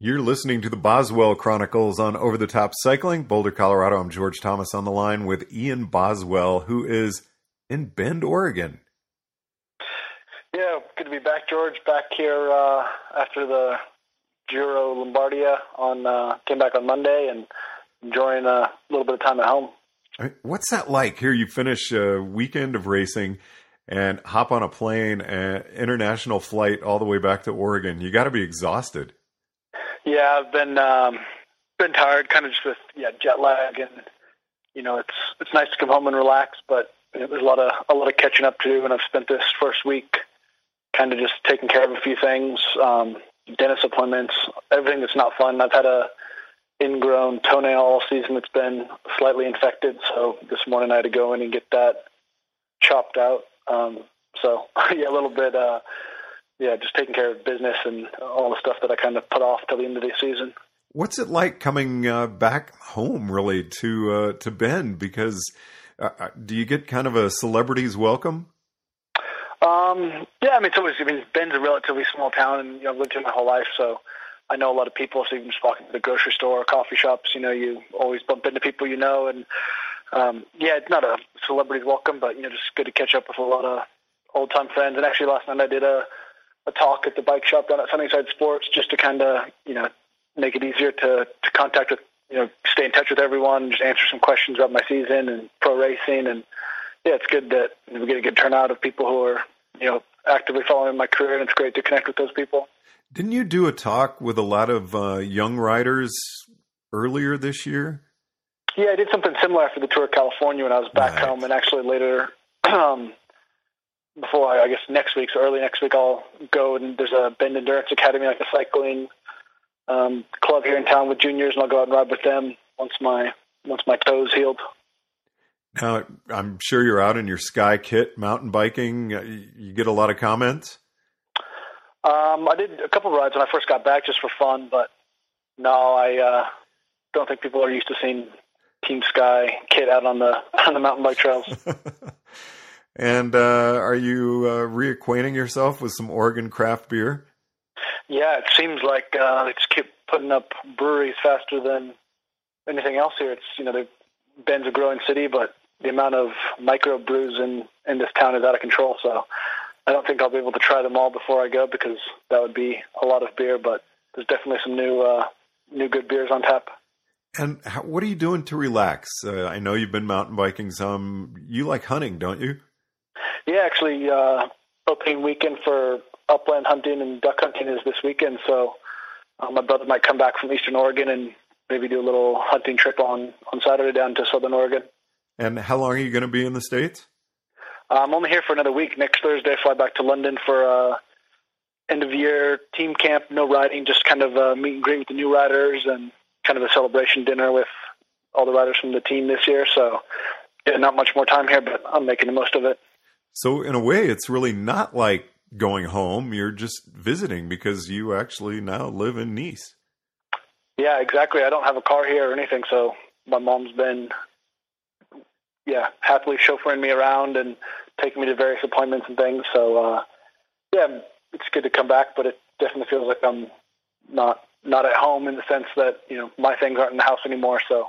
You're listening to the Boswell Chronicles on Over the Top Cycling, Boulder, Colorado. I'm George Thomas on the line with Ian Boswell, who is in Bend, Oregon. Yeah, good to be back, George. Back here uh, after the Giro Lombardia on uh, came back on Monday and enjoying a little bit of time at home. What's that like? Here, you finish a weekend of racing and hop on a plane, an international flight all the way back to Oregon. You got to be exhausted. Yeah, I've been um, been tired, kind of just with yeah jet lag, and you know it's it's nice to come home and relax, but know, there's a lot of a lot of catching up to do, and I've spent this first week kind of just taking care of a few things, um, dentist appointments, everything that's not fun. I've had a ingrown toenail all season that's been slightly infected, so this morning I had to go in and get that chopped out. Um, so yeah, a little bit. Uh, yeah, just taking care of business and all the stuff that I kind of put off till the end of the season. What's it like coming uh, back home, really, to uh, to Bend? Because uh, uh, do you get kind of a celebrity's welcome? Um, yeah, I mean, it's always. I mean, Bend's a relatively small town, and you know, I've lived here my whole life, so I know a lot of people. So even just walking to the grocery store, or coffee shops, you know, you always bump into people you know, and um, yeah, it's not a celebrity's welcome, but you know, just good to catch up with a lot of old time friends. And actually, last night I did a a talk at the bike shop down at Sunnyside Sports just to kind of you know make it easier to to contact with you know stay in touch with everyone, just answer some questions about my season and pro racing, and yeah, it's good that we get a good turnout of people who are you know actively following my career, and it's great to connect with those people. Didn't you do a talk with a lot of uh, young riders earlier this year? Yeah, I did something similar after the Tour of California when I was back right. home, and actually later um, before I, I guess next week, so early next week, I'll go and there's a Bend Endurance Academy, like a cycling um, club here in town with juniors, and I'll go out and ride with them once my once my toes healed. Now, I'm sure you're out in your Sky kit mountain biking. Uh, you get a lot of comments. Um, I did a couple of rides when I first got back, just for fun, but no, I uh, don't think people are used to seeing Team Sky kit out on the on the mountain bike trails. And uh, are you uh, reacquainting yourself with some Oregon craft beer? Yeah, it seems like uh, they just keep putting up breweries faster than anything else here. It's you know, the Bend's a growing city, but the amount of micro brews in in this town is out of control. So I don't think I'll be able to try them all before I go because that would be a lot of beer. But there's definitely some new uh, new good beers on tap. And how, what are you doing to relax? Uh, I know you've been mountain biking some. You like hunting, don't you? Yeah, actually, uh, opening weekend for upland hunting and duck hunting is this weekend. So uh, my brother might come back from Eastern Oregon and maybe do a little hunting trip on on Saturday down to Southern Oregon. And how long are you going to be in the states? Uh, I'm only here for another week. Next Thursday, I fly back to London for uh, end of year team camp. No riding, just kind of a meet and greet with the new riders and kind of a celebration dinner with all the riders from the team this year. So yeah, not much more time here, but I'm making the most of it. So in a way, it's really not like going home. You're just visiting because you actually now live in Nice. Yeah, exactly. I don't have a car here or anything, so my mom's been, yeah, happily chauffeuring me around and taking me to various appointments and things. So, uh, yeah, it's good to come back, but it definitely feels like I'm not not at home in the sense that you know my things aren't in the house anymore. So,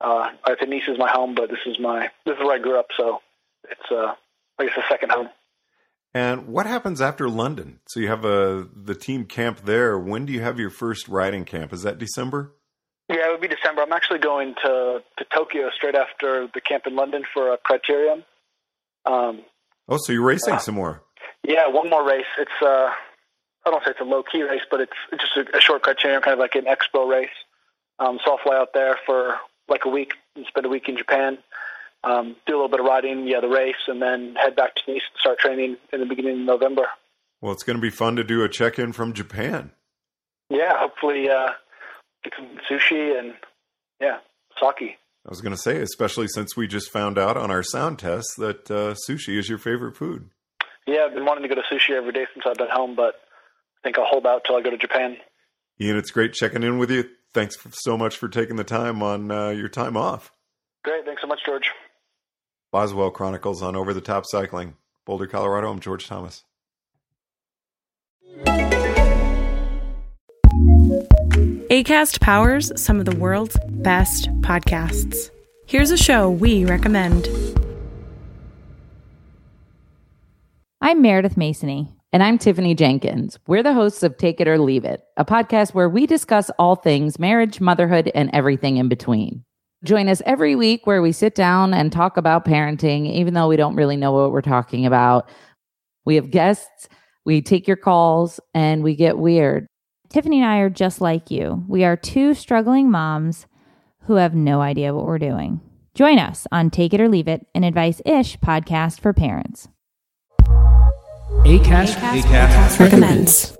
uh, I think Nice is my home, but this is my this is where I grew up. So, it's uh, I guess a second home. And what happens after London? So you have a the team camp there. When do you have your first riding camp? Is that December? Yeah, it would be December. I'm actually going to to Tokyo straight after the camp in London for a criterium. Um, oh, so you're racing uh, some more? Yeah, one more race. It's uh, I don't say it's a low key race, but it's, it's just a, a short criterium, kind of like an expo race. Um, so I'll fly out there for like a week and spend a week in Japan um, do a little bit of riding, yeah, the race, and then head back to Nice and start training in the beginning of November. Well, it's going to be fun to do a check in from Japan. Yeah, hopefully uh, get some sushi and yeah, sake. I was going to say, especially since we just found out on our sound test that uh, sushi is your favorite food. Yeah, I've been wanting to go to sushi every day since I've been home, but I think I'll hold out till I go to Japan. Ian, it's great checking in with you. Thanks so much for taking the time on uh, your time off. Great. Thanks so much, George. Boswell Chronicles on Over the Top Cycling, Boulder, Colorado. I'm George Thomas. ACAST powers some of the world's best podcasts. Here's a show we recommend. I'm Meredith Masony. And I'm Tiffany Jenkins. We're the hosts of Take It or Leave It, a podcast where we discuss all things marriage, motherhood, and everything in between. Join us every week where we sit down and talk about parenting, even though we don't really know what we're talking about. We have guests, we take your calls, and we get weird. Tiffany and I are just like you. We are two struggling moms who have no idea what we're doing. Join us on Take It or Leave It, an advice ish podcast for parents. ACAST, ACAST, recommends.